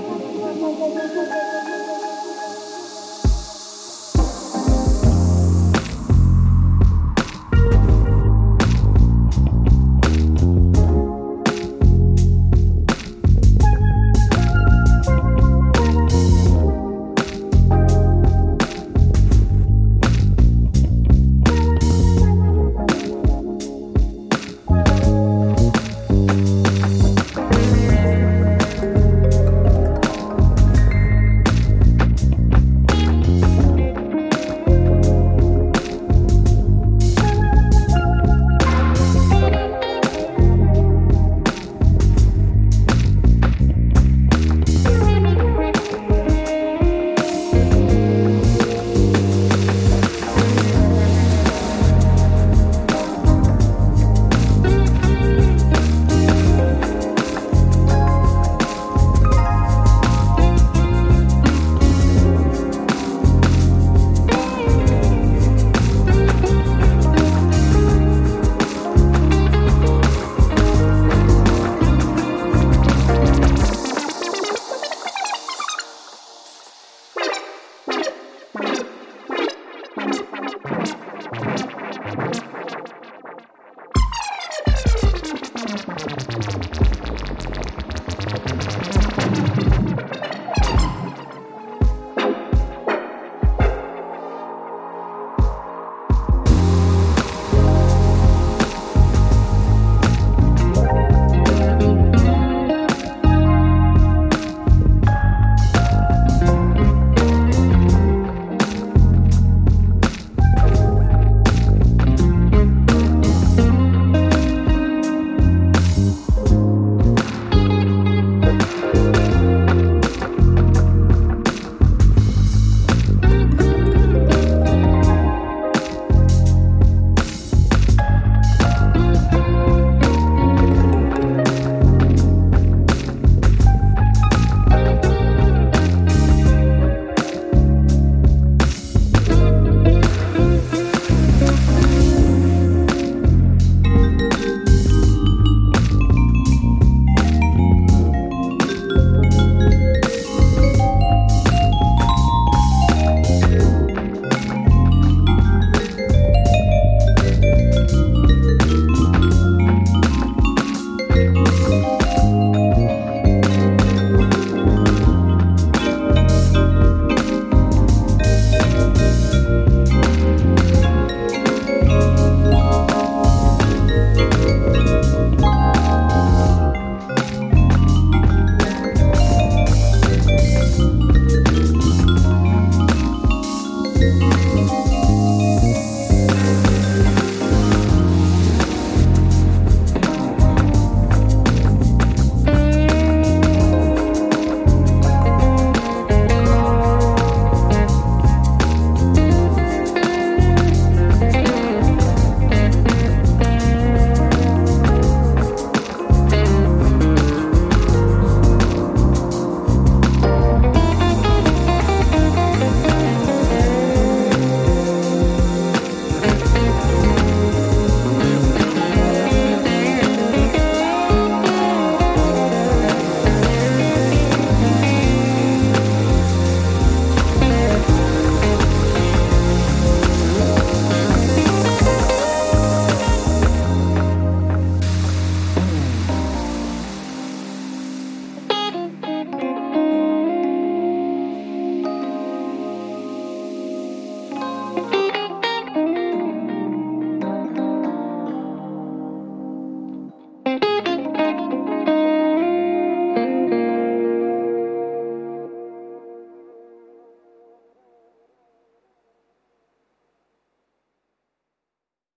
Merci.